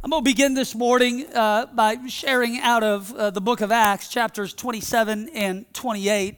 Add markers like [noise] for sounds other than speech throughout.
I'm going to begin this morning uh, by sharing out of uh, the book of Acts, chapters 27 and 28.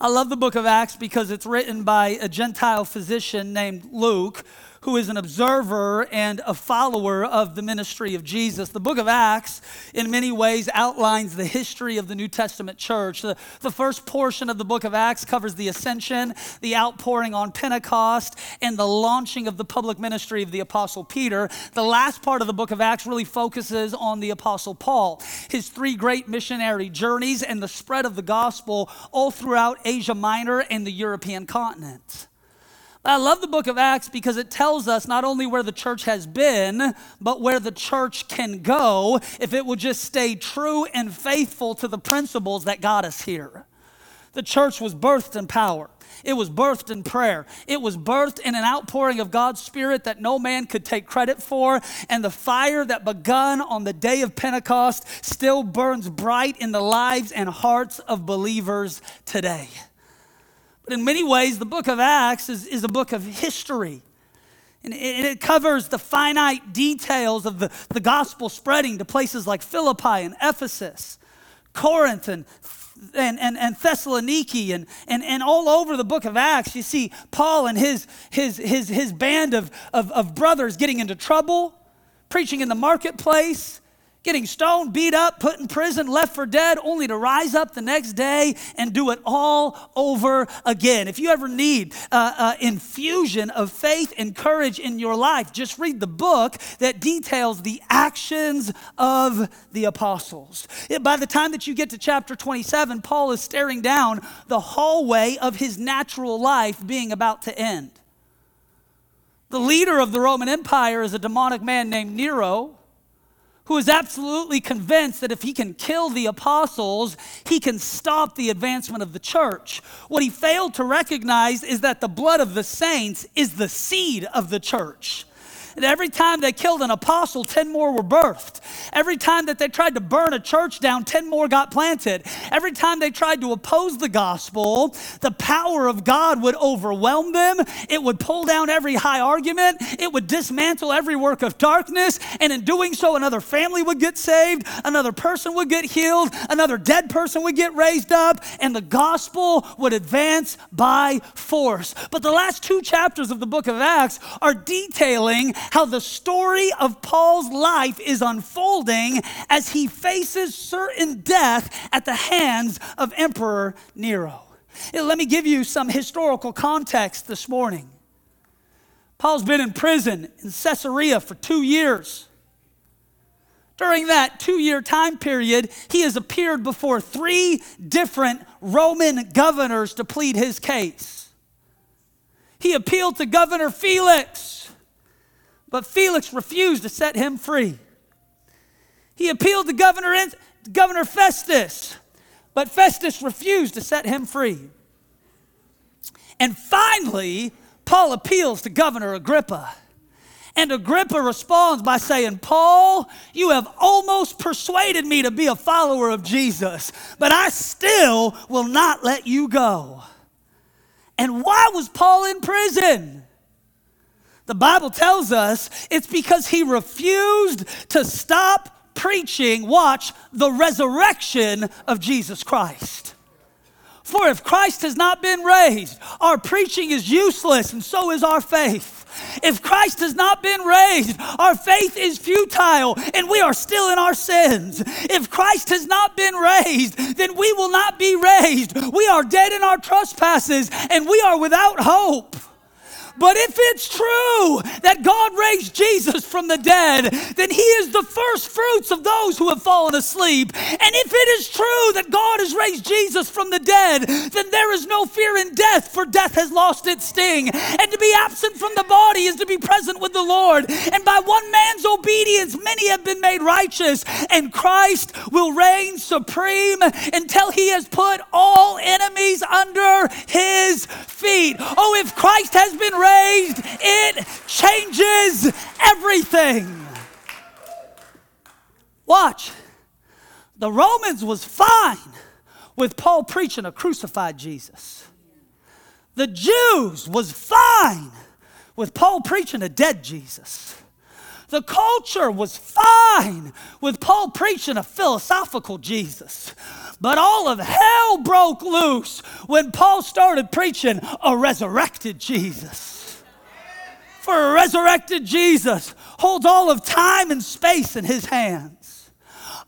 I love the book of Acts because it's written by a Gentile physician named Luke who is an observer and a follower of the ministry of Jesus. The book of Acts, in many ways, outlines the history of the New Testament church. The, the first portion of the book of Acts covers the ascension, the outpouring on Pentecost, and the launching of the public ministry of the Apostle Peter. The last part of the book of Acts really focuses on the Apostle Paul, his three great missionary journeys, and the spread of the gospel all throughout Asia Minor and the European continent. I love the book of Acts because it tells us not only where the church has been, but where the church can go if it will just stay true and faithful to the principles that got us here. The church was birthed in power. It was birthed in prayer. It was birthed in an outpouring of God's Spirit that no man could take credit for. And the fire that begun on the day of Pentecost still burns bright in the lives and hearts of believers today. But in many ways, the book of Acts is, is a book of history. And it, covers the finite details of the, the gospel spreading to places like Philippi and Ephesus, Corinth and and, and, and Thessaloniki and, and, and all over the book of Acts, you see Paul and his, his, his, his band of, of, of brothers getting into trouble, preaching in the marketplace, getting stoned, beat up, put in prison, left for dead, only to rise up the next day and do it all over again. If you ever need uh, uh, infusion of faith and courage in your life, just read the book that details the actions of the apostles. By the time that you get to chapter 27, Paul is staring down the hallway of his natural life being about to end. The leader of the Roman Empire is a demonic man named Nero who is absolutely convinced that if he can kill the apostles, he can stop the advancement of the church. What he failed to recognize is that the blood of the saints is the seed of the church. Every time they killed an apostle, 10 more were birthed. Every time that they tried to burn a church down, 10 more got planted. Every time they tried to oppose the gospel, the power of God would overwhelm them. It would pull down every high argument. It would dismantle every work of darkness. And in doing so, another family would get saved, another person would get healed, another dead person would get raised up, and the gospel would advance by force. But the last two chapters of the book of Acts are detailing how the story of Paul's life is unfolding as he faces certain death at the hands of Emperor Nero. Let me give you some historical context this morning. Paul's been in prison in Caesarea for two years. During that two year time period, he has appeared before three different Roman governors to plead his case. He appealed to Governor Felix but Felix refused to set him free. He appealed to Governor, Governor Festus, but Festus refused to set him free. And finally, Paul appeals to Governor Agrippa. And Agrippa responds by saying, Paul, you have almost persuaded me to be a follower of Jesus, but I still will not let you go. And why was Paul in prison? The Bible tells us it's because he refused to stop preaching, watch, the resurrection of Jesus Christ. For if Christ has not been raised, our preaching is useless, and so is our faith. If Christ has not been raised, our faith is futile and we are still in our sins. If Christ has not been raised, then we will not be raised. We are dead in our trespasses and we are without hope. But if it's true that God raised Jesus from the dead, then he is the first fruits of those who have fallen asleep. And if it is true that God has raised Jesus from the dead, then there is no fear in death, for death has lost its sting. And to be absent from the body is to be present with the Lord. And by one man's obedience, many have been made righteous. And Christ will reign supreme until he has put all enemies under his feet. Oh, if Christ has been raised, raised, it changes everything. Watch. The Romans was fine with Paul preaching a crucified Jesus. The Jews was fine with Paul preaching a dead Jesus. The culture was fine with Paul preaching a philosophical Jesus. But all of hell broke loose when Paul started preaching a resurrected Jesus. For a resurrected Jesus holds all of time and space in his hands.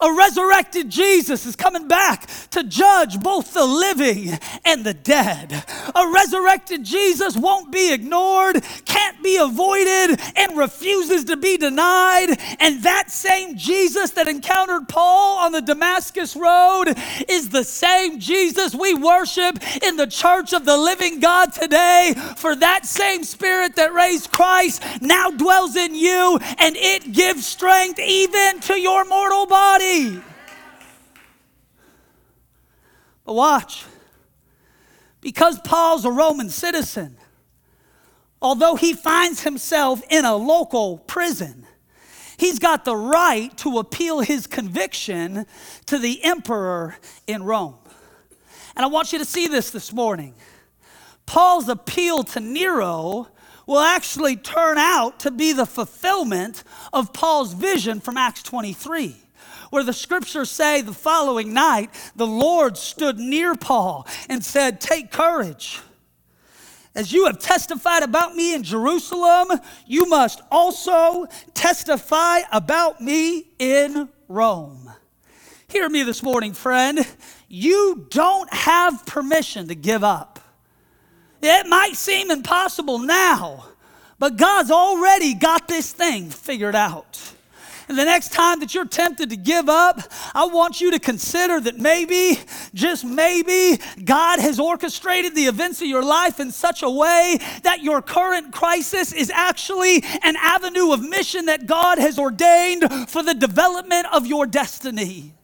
A resurrected Jesus is coming back to judge both the living and the dead. A resurrected Jesus won't be ignored, can't be avoided, and refuses to be denied. And that same Jesus that encountered Paul on the Damascus Road is the same Jesus we worship in the church of the living God today. For that same spirit that raised Christ now dwells in you, and it gives strength even to your mortal body. But watch, because Paul's a Roman citizen, although he finds himself in a local prison, he's got the right to appeal his conviction to the emperor in Rome. And I want you to see this this morning. Paul's appeal to Nero will actually turn out to be the fulfillment of Paul's vision from Acts 23 where the scriptures say the following night, the Lord stood near Paul and said, Take courage. As you have testified about me in Jerusalem, you must also testify about me in Rome. Hear me this morning, friend. You don't have permission to give up. It might seem impossible now, but God's already got this thing figured out. And the next time that you're tempted to give up, I want you to consider that maybe, just maybe, God has orchestrated the events of your life in such a way that your current crisis is actually an avenue of mission that God has ordained for the development of your destiny.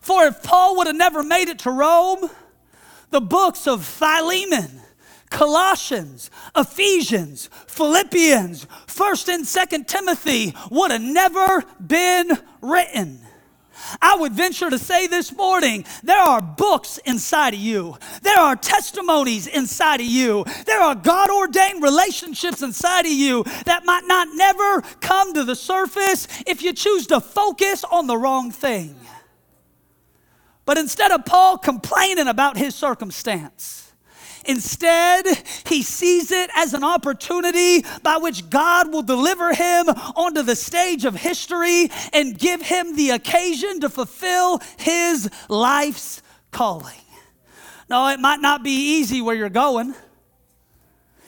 For if Paul would have never made it to Rome, the books of Philemon, Colossians, Ephesians, Philippians, 1st and 2nd Timothy would have never been written. I would venture to say this morning there are books inside of you, there are testimonies inside of you, there are God ordained relationships inside of you that might not never come to the surface if you choose to focus on the wrong thing. But instead of Paul complaining about his circumstance, Instead, he sees it as an opportunity by which God will deliver him onto the stage of history and give him the occasion to fulfill his life's calling. No, it might not be easy where you're going.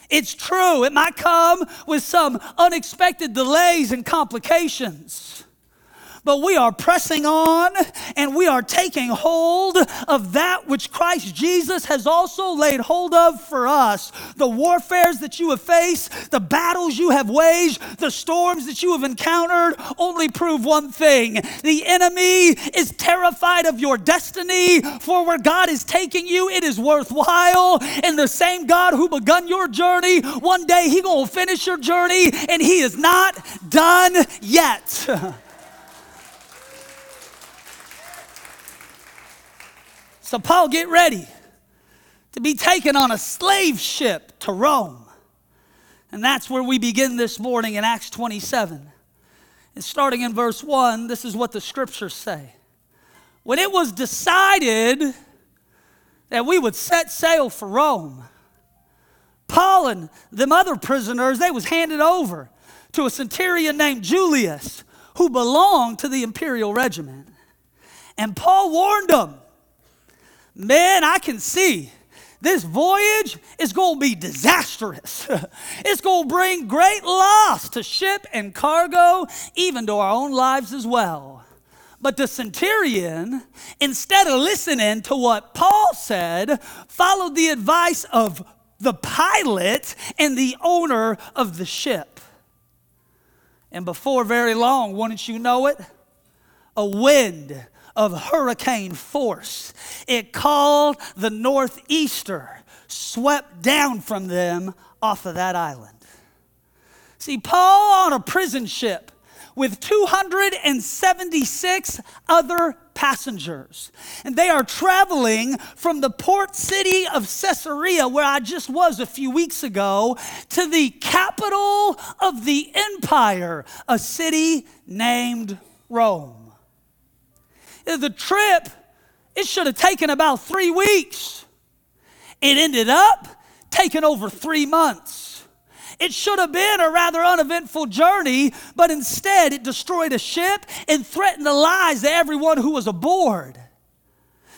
It's true, it might come with some unexpected delays and complications but we are pressing on and we are taking hold of that which Christ Jesus has also laid hold of for us. The warfares that you have faced, the battles you have waged, the storms that you have encountered only prove one thing the enemy is terrified of your destiny, for where God is taking you, it is worthwhile. And the same God who begun your journey, one day He gonna finish your journey, and He is not done yet. [laughs] So, Paul, get ready to be taken on a slave ship to Rome. And that's where we begin this morning in Acts 27. And starting in verse 1, this is what the scriptures say. When it was decided that we would set sail for Rome, Paul and them other prisoners, they was handed over to a centurion named Julius, who belonged to the imperial regiment. And Paul warned them man, I can see this voyage is going to be disastrous. [laughs] it's going to bring great loss to ship and cargo, even to our own lives as well. But the centurion, instead of listening to what Paul said, followed the advice of the pilot and the owner of the ship. And before very long, wouldn't you know it? A wind of hurricane force. It called the northeaster, swept down from them off of that island. See, Paul on a prison ship with 276 other passengers. And they are traveling from the port city of Caesarea, where I just was a few weeks ago, to the capital of the empire, a city named Rome. The trip, it should have taken about three weeks. It ended up taking over three months. It should have been a rather uneventful journey, but instead it destroyed a ship and threatened the lives of everyone who was aboard.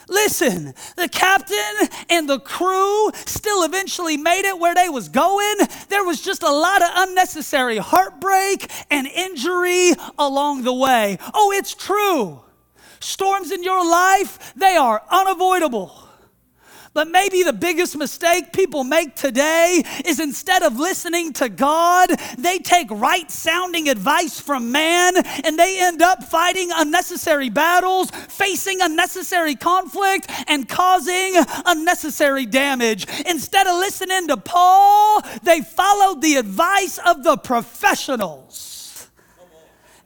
Listen, the captain and the crew still eventually made it where they was going. There was just a lot of unnecessary heartbreak and injury along the way. Oh, it's true. Storms in your life, they are unavoidable. But maybe the biggest mistake people make today is instead of listening to God, they take right sounding advice from man and they end up fighting unnecessary battles, facing unnecessary conflict, and causing unnecessary damage. Instead of listening to Paul, they followed the advice of the professionals.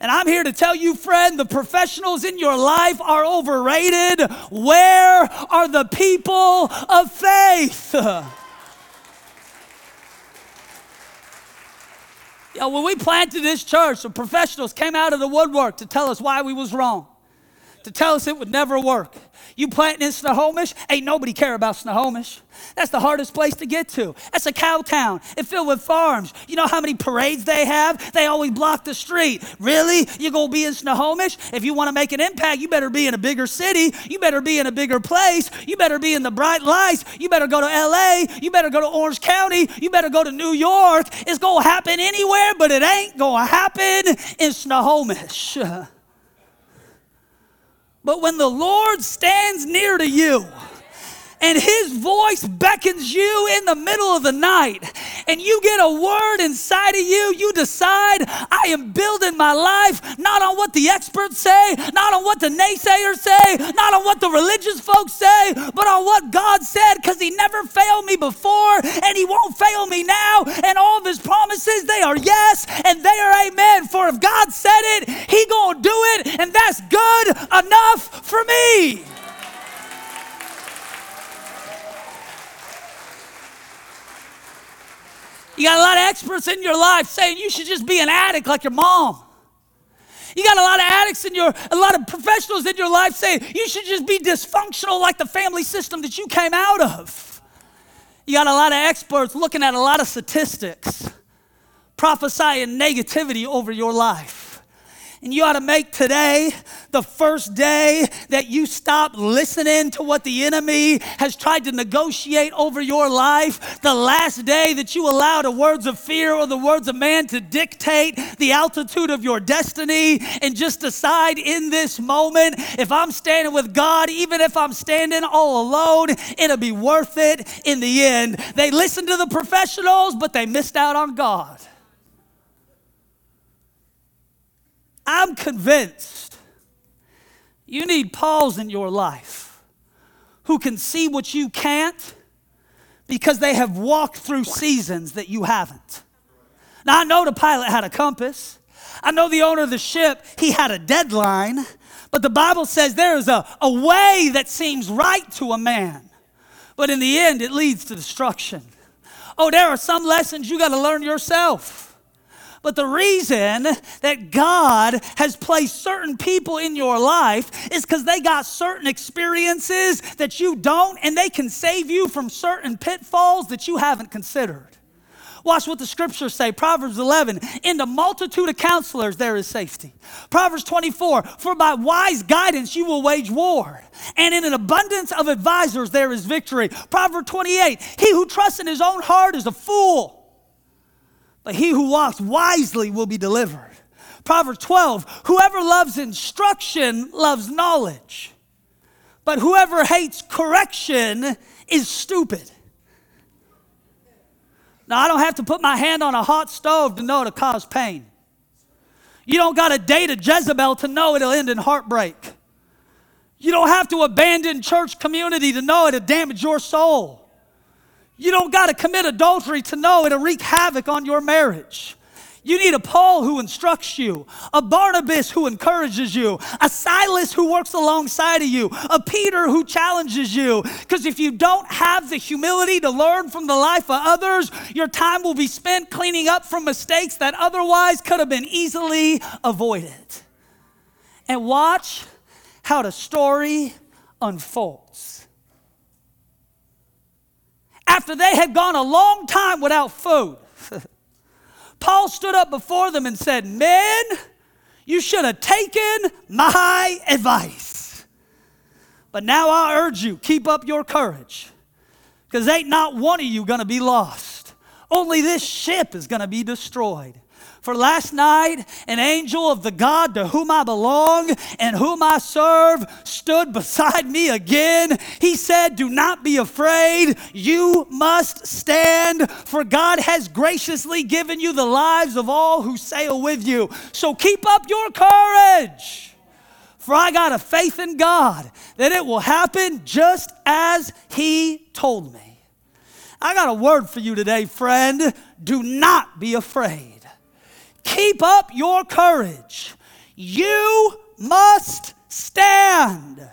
And I'm here to tell you, friend, the professionals in your life are overrated. Where are the people of faith? [laughs] Yeah, when we planted this church, the professionals came out of the woodwork to tell us why we was wrong, to tell us it would never work. You planting in Snohomish, ain't nobody care about Snohomish. That's the hardest place to get to. That's a cow town. It's filled with farms. You know how many parades they have? They always block the street. Really? You're going to be in Snohomish? If you want to make an impact, you better be in a bigger city. You better be in a bigger place. You better be in the bright lights. You better go to LA. You better go to Orange County. You better go to New York. It's to happen anywhere, but it ain't to happen in Snohomish. [laughs] But when the Lord stands near to you, and his voice beckons you in the middle of the night and you get a word inside of you, you decide, I am building my life not on what the experts say, not on what the naysayers say, not on what the religious folks say, but on what God said because he never failed me before and he won't fail me now. And all of his promises, they are yes and they are amen. For if God said it, he gonna do it and that's good enough for me. You got a lot of experts in your life saying you should just be an addict like your mom. You got a lot of addicts in your, a lot of professionals in your life saying you should just be dysfunctional like the family system that you came out of. You got a lot of experts looking at a lot of statistics, prophesying negativity over your life. And you ought to make today the first day that you stop listening to what the enemy has tried to negotiate over your life, the last day that you allow the words of fear or the words of man to dictate the altitude of your destiny, and just decide in this moment if I'm standing with God, even if I'm standing all alone, it'll be worth it in the end. They listened to the professionals, but they missed out on God. I'm convinced you need Pauls in your life who can see what you can't because they have walked through seasons that you haven't. Now, I know the pilot had a compass. I know the owner of the ship, he had a deadline. But the Bible says there is a, a way that seems right to a man, but in the end, it leads to destruction. Oh, there are some lessons you got to learn yourself. But the reason that God has placed certain people in your life is because they got certain experiences that you don't, and they can save you from certain pitfalls that you haven't considered. Watch what the scriptures say. Proverbs 11, in the multitude of counselors there is safety. Proverbs 24, for by wise guidance you will wage war, and in an abundance of advisors there is victory. Proverbs 28, he who trusts in his own heart is a fool but he who walks wisely will be delivered. Proverbs 12 Whoever loves instruction loves knowledge, but whoever hates correction is stupid. Now, I don't have to put my hand on a hot stove to know it'll cause pain. You don't got to date a Jezebel to know it'll end in heartbreak. You don't have to abandon church community to know it'll damage your soul. You don't got to commit adultery to know it'll wreak havoc on your marriage. You need a Paul who instructs you, a Barnabas who encourages you, a Silas who works alongside of you, a Peter who challenges you. Because if you don't have the humility to learn from the life of others, your time will be spent cleaning up from mistakes that otherwise could have been easily avoided. And watch how the story unfolds. After they had gone a long time without food, [laughs] Paul stood up before them and said, Men, you should have taken my advice. But now I urge you, keep up your courage, because ain't not one of you to be lost. Only this ship is to be destroyed. For last night, an angel of the God to whom I belong and whom I serve stood beside me again. He said, Do not be afraid. You must stand, for God has graciously given you the lives of all who sail with you. So keep up your courage. For I got a faith in God that it will happen just as He told me. I got a word for you today, friend. Do not be afraid. Keep up your courage. You must stand.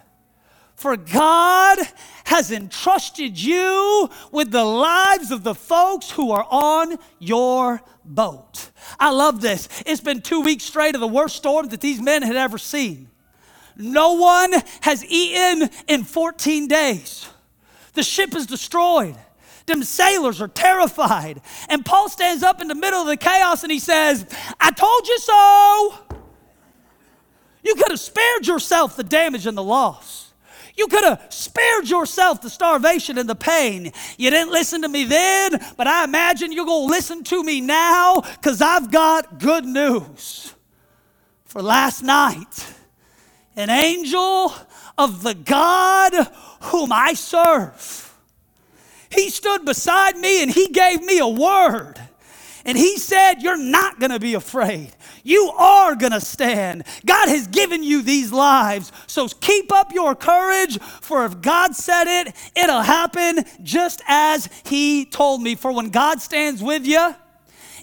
For God has entrusted you with the lives of the folks who are on your boat. I love this. It's been two weeks straight of the worst storm that these men had ever seen. No one has eaten in 14 days. The ship is destroyed. Them sailors are terrified. And Paul stands up in the middle of the chaos and he says, I told you so. You could have spared yourself the damage and the loss. You could have spared yourself the starvation and the pain. You didn't listen to me then, but I imagine you're going to listen to me now because I've got good news. For last night, an angel of the God whom I serve he stood beside me and he gave me a word. And he said, You're not going to be afraid. You are going to stand. God has given you these lives. So keep up your courage, for if God said it, it'll happen just as he told me. For when God stands with you,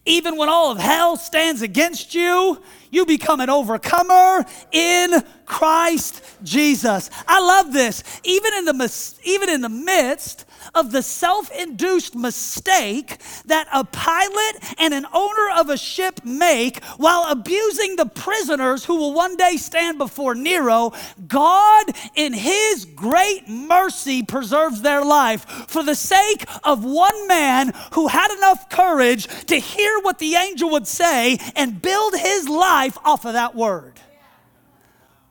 even when all of hell stands against you, you become an overcomer in Christ Jesus. I love this. Even in the, even in the midst of the self induced mistake that a pilot and an owner of a ship make while abusing the prisoners who will one day stand before Nero, God, in His great mercy, preserves their life for the sake of one man who had enough courage to hear what the angel would say and build his life off of that word.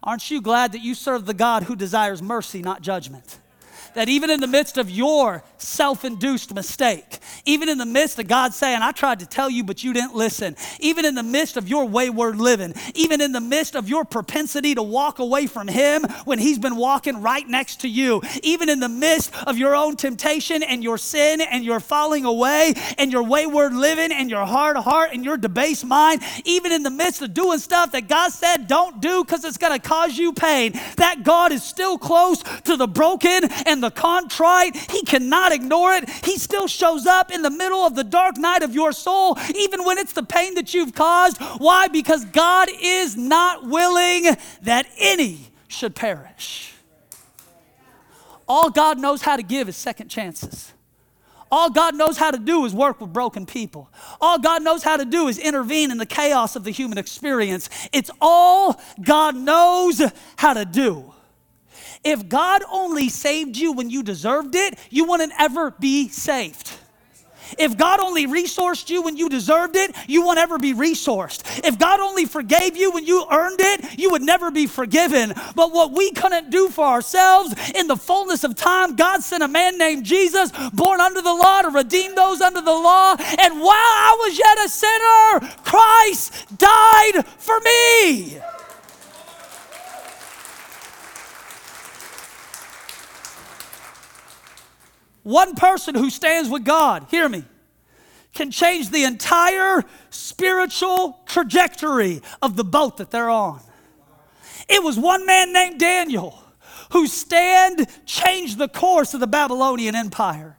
Aren't you glad that you serve the God who desires mercy, not judgment? That even in the midst of your self induced mistake, even in the midst of God saying, I tried to tell you, but you didn't listen, even in the midst of your wayward living, even in the midst of your propensity to walk away from Him when He's been walking right next to you, even in the midst of your own temptation and your sin and your falling away and your wayward living and your hard heart and your debased mind, even in the midst of doing stuff that God said don't do because it's going to cause you pain, that God is still close to the broken and the contrite. He cannot ignore it. He still shows up in the middle of the dark night of your soul, even when it's the pain that you've caused. Why? Because God is not willing that any should perish. All God knows how to give is second chances. All God knows how to do is work with broken people. All God knows how to do is intervene in the chaos of the human experience. It's all God knows how to do. If God only saved you when you deserved it, you wouldn't ever be saved. If God only resourced you when you deserved it, you won't ever be resourced. If God only forgave you when you earned it, you would never be forgiven. But what we couldn't do for ourselves, in the fullness of time, God sent a man named Jesus, born under the law, to redeem those under the law. And while I was yet a sinner, Christ died for me. One person who stands with God, hear me, can change the entire spiritual trajectory of the boat that they're on. It was one man named Daniel whose stand changed the course of the Babylonian Empire.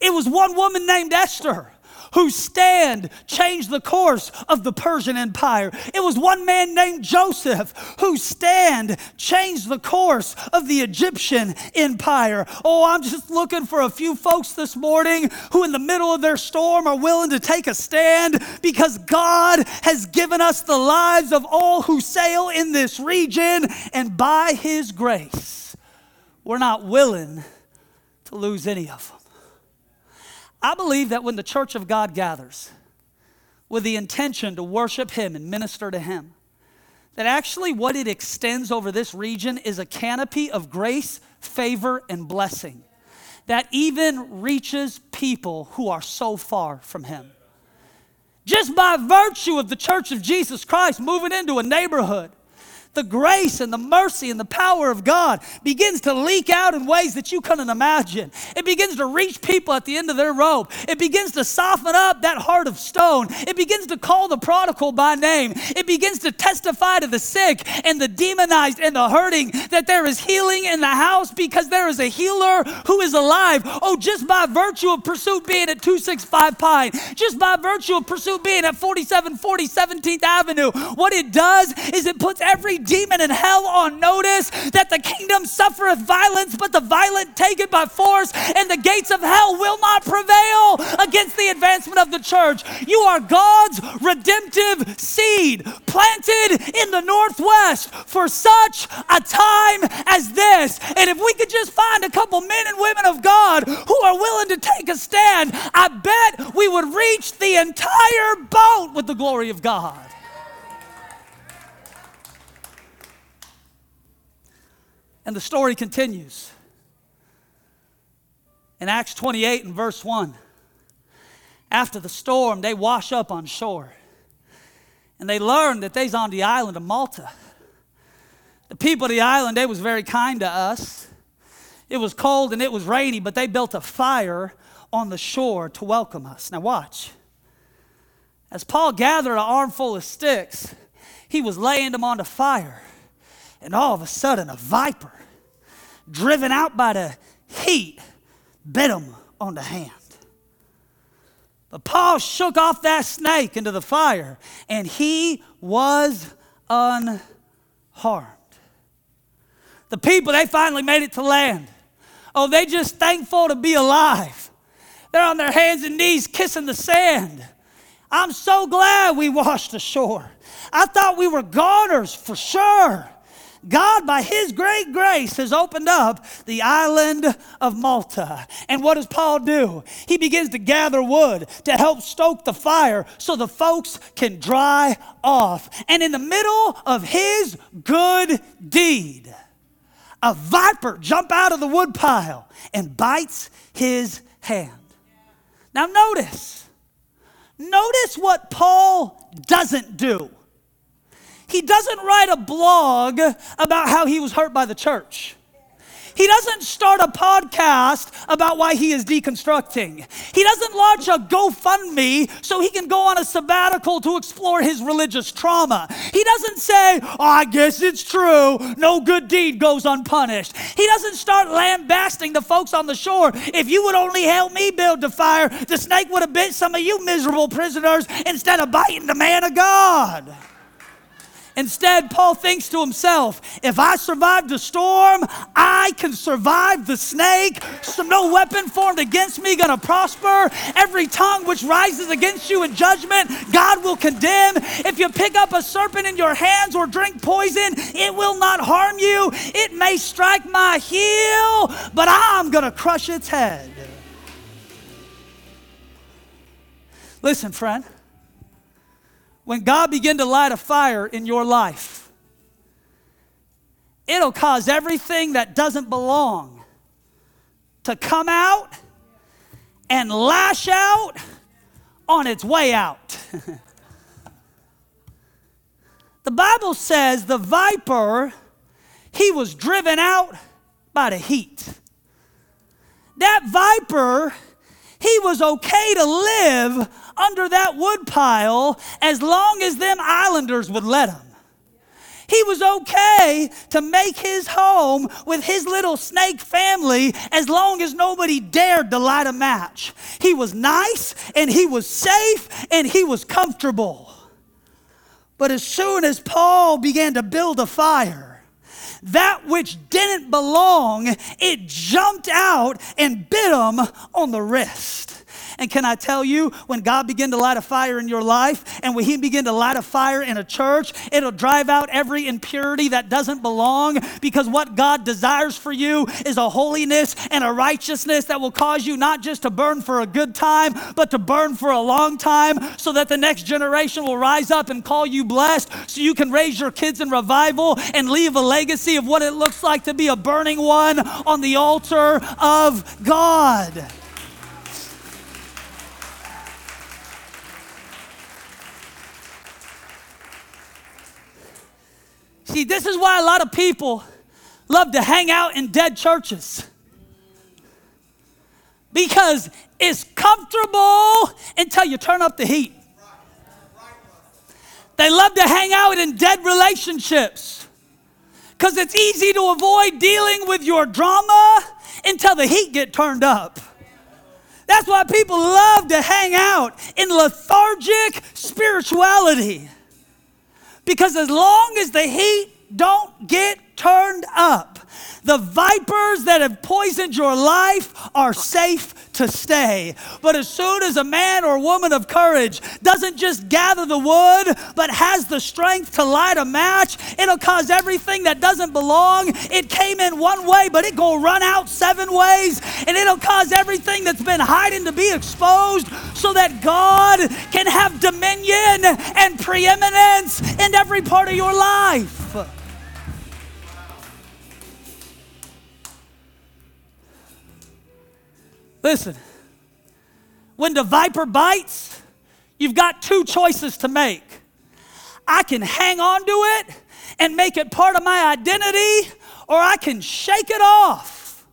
It was one woman named Esther whose stand changed the course of the Persian Empire. It was one man named Joseph whose stand changed the course of the Egyptian Empire. Oh, I'm just looking for a few folks this morning who, in the middle of their storm, are willing to take a stand because God has given us the lives of all who sail in this region, and by His grace, we're not willing to lose any of them. I believe that when the church of God gathers with the intention to worship Him and minister to Him, that actually what it extends over this region is a canopy of grace, favor, and blessing that even reaches people who are so far from Him. Just by virtue of the church of Jesus Christ moving into a neighborhood the grace and the mercy and the power of God begins to leak out in ways that you couldn't imagine. It begins to reach people at the end of their rope. It begins to soften up that heart of stone. It begins to call the prodigal by name. It begins to testify to the sick and the demonized and the hurting that there is healing in the house because there is a healer who is alive. Oh, just by virtue of pursuit being at 265 Pine, just by virtue of pursuit being at 4740 17th Avenue, what it does is it puts every demon in hell on notice that the kingdom suffereth violence, but the violent take it by force, and the gates of hell will not prevail against the advancement of the church. You are God's redemptive seed planted in the northwest for such a time as this. And if we could just find a couple men and women of God who are willing to take a stand, I bet we would reach the entire boat with the glory of God. And the story continues. In Acts 28 and verse 1, after the storm, they wash up on shore. And they learn that they's on the island of Malta. The people of the island, they was very kind to us. It was cold and it was rainy, but they built a fire on the shore to welcome us. Now watch. As Paul gathered an armful of sticks, he was laying them on the fire. And all of a sudden, a viper driven out by the heat, bit him on the hand. But Paul shook off that snake into the fire, and he was unharmed. The people, they finally made it to land. Oh, they just thankful to be alive. They're on their hands and knees kissing the sand. I'm so glad we washed ashore. I thought we were goners for sure. God, by His great grace, has opened up the island of Malta. And what does Paul do? He begins to gather wood to help stoke the fire so the folks can dry off. And in the middle of his good deed, a viper jump out of the woodpile and bites his hand. Now notice, notice what Paul doesn't do. He doesn't write a blog about how he was hurt by the church. He doesn't start a podcast about why he is deconstructing. He doesn't launch a GoFundMe so he can go on a sabbatical to explore his religious trauma. He doesn't say, oh, I guess it's true, no good deed goes unpunished. He doesn't start lambasting the folks on the shore. If you would only help me build the fire, the snake would have bit some of you miserable prisoners instead of biting the man of God. Instead, Paul thinks to himself, if I survive the storm, I can survive the snake. So no weapon formed against me gonna prosper. Every tongue which rises against you in judgment, God will condemn. If you pick up a serpent in your hands or drink poison, it will not harm you. It may strike my heel, but I'm gonna crush its head. Listen, friend when God begin to light a fire in your life, it'll cause everything that doesn't belong to come out and lash out on its way out. [laughs] the Bible says the viper, he was driven out by the heat. That viper, he was okay to live under that woodpile as long as them islanders would let him. He was okay to make his home with his little snake family as long as nobody dared to light a match. He was nice and he was safe and he was comfortable. But as soon as Paul began to build a fire, that which didn't belong, it jumped out and bit him on the wrist. And can I tell you, when God begin to light a fire in your life and when He begin to light a fire in a church, it'll drive out every impurity that doesn't belong because what God desires for you is a holiness and a righteousness that will cause you not just to burn for a good time, but to burn for a long time so that the next generation will rise up and call you blessed so you can raise your kids in revival and leave a legacy of what it looks like to be a burning one on the altar of God. See, this is why a lot of people love to hang out in dead churches. Because it's comfortable until you turn up the heat. They love to hang out in dead relationships because it's easy to avoid dealing with your drama until the heat get turned up. That's why people love to hang out in lethargic spirituality. Because as long as the heat don't get turned up, the vipers that have poisoned your life are safe to stay. But as soon as a man or woman of courage doesn't just gather the wood, but has the strength to light a match, it'll cause everything that doesn't belong. It came in one way, but it gonna run out seven ways, and it'll cause everything that's been hiding to be exposed so that God can have dominion and preeminence in every part of your life. Listen, when the viper bites, you've got two choices to make. I can hang on to it and make it part of my identity, or I can shake it off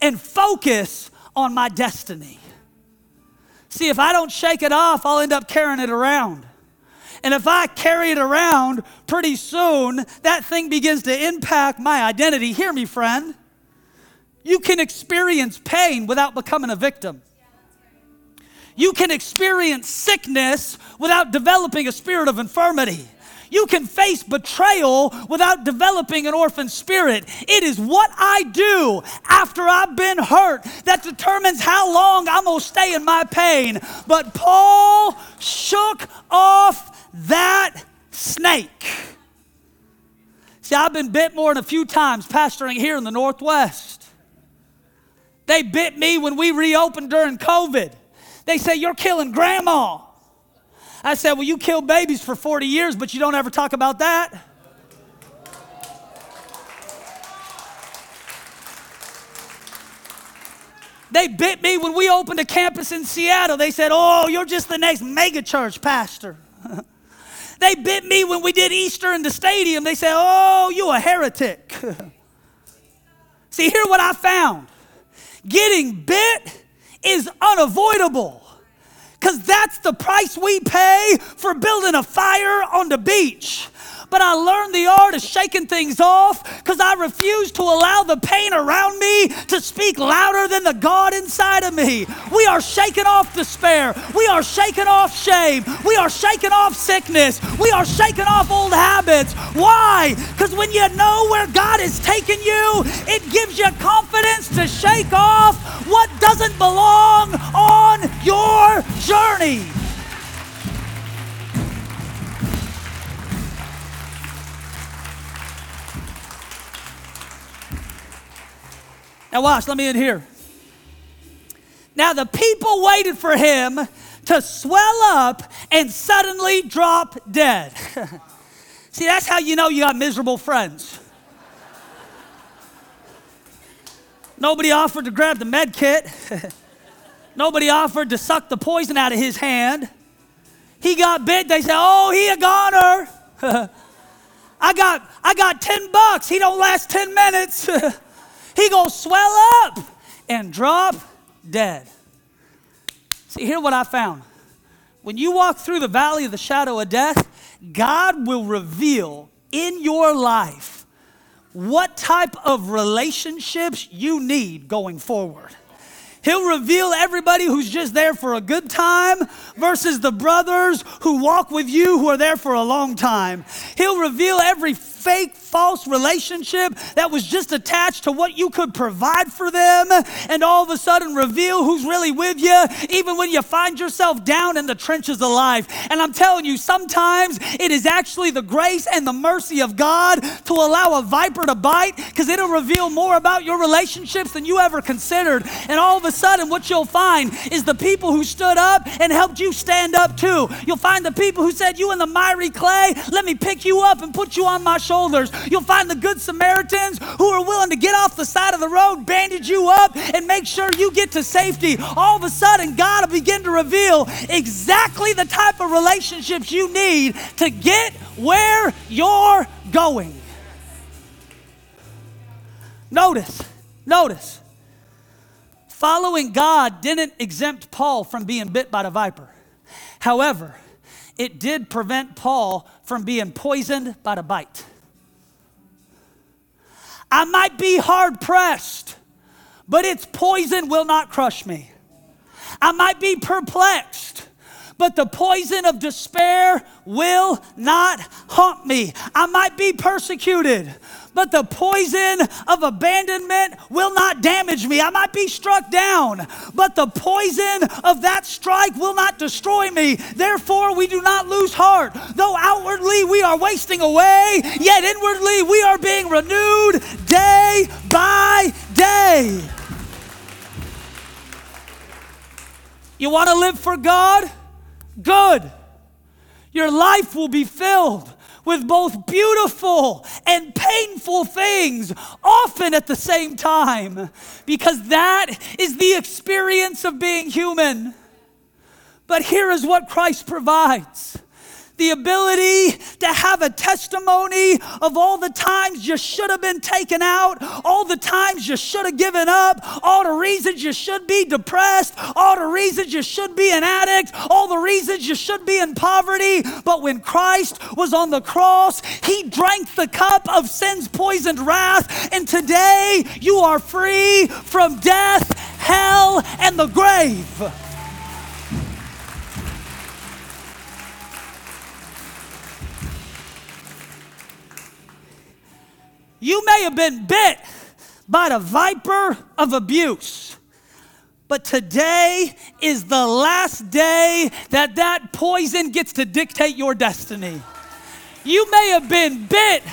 and focus on my destiny. See, if I don't shake it off, I'll end up carrying it around. And if I carry it around, pretty soon that thing begins to impact my identity. Hear me, friend. You can experience pain without becoming a victim. You can experience sickness without developing a spirit of infirmity. You can face betrayal without developing an orphan spirit. It is what I do after I've been hurt that determines how long I'm going to stay in my pain. But Paul shook off that snake. See, I've been bit more than a few times pastoring here in the Northwest. They bit me when we reopened during COVID. They say, You're killing grandma. I said, Well, you killed babies for 40 years, but you don't ever talk about that. They bit me when we opened a campus in Seattle. They said, Oh, you're just the next megachurch pastor. [laughs] they bit me when we did Easter in the stadium. They said, Oh, you a heretic. [laughs] See, here what I found getting bit is unavoidable because that's the price we pay for building a fire on the beach but I learned the art of shaking things off because I refuse to allow the pain around me to speak louder than the God inside of me. We are shaking off despair. We are shaking off shame. We are shaking off sickness. We are shaking off old habits. Why? Because when you know where God is taking you, it gives you confidence to shake off what doesn't belong on your journey. Now, watch, let me in here. Now, the people waited for him to swell up and suddenly drop dead. [laughs] See, that's how you know you got miserable friends. Nobody offered to grab the med kit. [laughs] Nobody offered to suck the poison out of his hand. He got bit. They said, "Oh, he a goner." [laughs] I got I got 10 bucks. He don't last 10 minutes. He gonna swell up and drop dead. See, here what I found. When you walk through the valley of the shadow of death, God will reveal in your life what type of relationships you need going forward. He'll reveal everybody who's just there for a good time versus the brothers who walk with you who are there for a long time. He'll reveal every fake, false relationship that was just attached to what you could provide for them, and all of a sudden reveal who's really with you, even when you find yourself down in the trenches of life. And I'm telling you, sometimes it is actually the grace and the mercy of God to allow a viper to bite because it'll reveal more about your relationships than you ever considered. And all of a sudden, what you'll find is the people who stood up and helped you stand up too. You'll find the people who said, You in the miry clay, let me pick you up and put you on my shoulders. You'll find the good Samaritans who are willing to get off the side of the road, bandage you up, and make sure you get to safety. All of a sudden, God will begin to reveal exactly the type of relationships you need to get where you're going. Notice, notice Following God didn't exempt Paul from being bit by the viper. However, it did prevent Paul from being poisoned by the bite. I might be hard pressed, but its poison will not crush me. I might be perplexed, but the poison of despair will not haunt me. I might be persecuted, but the poison of abandonment will not damage me. I might be struck down, but the poison of that strike will not destroy me. Therefore, we do not lose heart. Though outwardly we are wasting away, yet inwardly we are being renewed day by day. You want to live for God? Good. Your life will be filled with both beautiful and painful things, often at the same time, because that is the experience of being human. But here is what Christ provides the ability to have a testimony of all the times you should have been taken out, all the times you should have given up, all the reasons you should be depressed, all the reasons you should be an addict, all the reasons you should be in poverty. But when Christ was on the cross, he drank the cup of sin's poisoned wrath, and today you are free from death, hell, and the grave. You may have been bit by the viper of abuse. But today is the last day that that poison gets to dictate your destiny. You may have been bit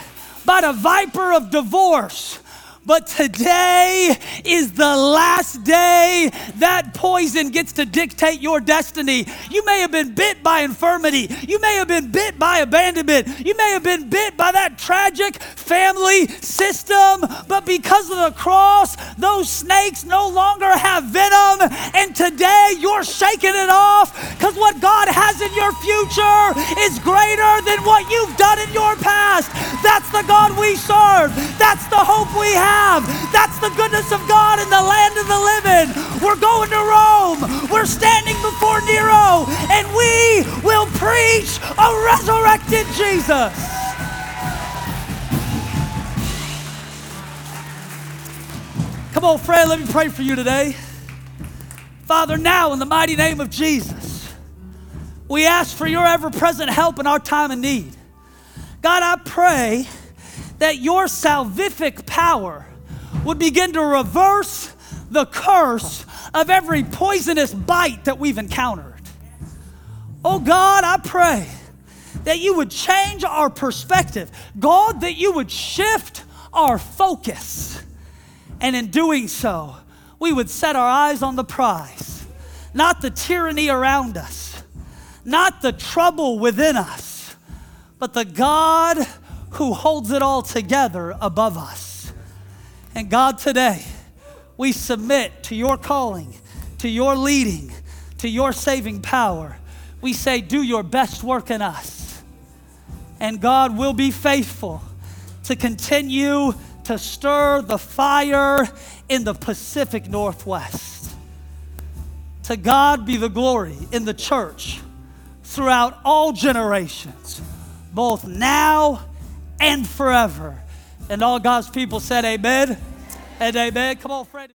by the viper of divorce, but today is the last day that poison gets to dictate your destiny. You may have been bit by infirmity. You may have been bit by abandonment. You may have been bit by that tragic family system. But because of the cross, those snakes no longer have venom. And today you're shaking it off because what God has in your future is greater than what you've done in your past. That's the God we serve. That's the hope we have have. That's the goodness of God in the land of the living. We're going to Rome. We're standing before Nero, and we will preach a resurrected Jesus. Come on, Fred, let me pray for you today. Father, now in the mighty name of Jesus, we ask for your ever present help in our time of need. God, I pray that your salvific power would begin to reverse the curse of every poisonous bite that we've encountered. Oh God, I pray that you would change our perspective. God, that you would shift our focus. And in doing so, we would set our eyes on the prize, not the tyranny around us, not the trouble within us, but the God who holds it all together above us. And God, today, we submit to your calling, to your leading, to your saving power. We say, do your best work in us. And God will be faithful to continue to stir the fire in the Pacific Northwest. To God be the glory in the church throughout all generations, both now and forever. And all God's people said, Amen and amen. Come on, Fred.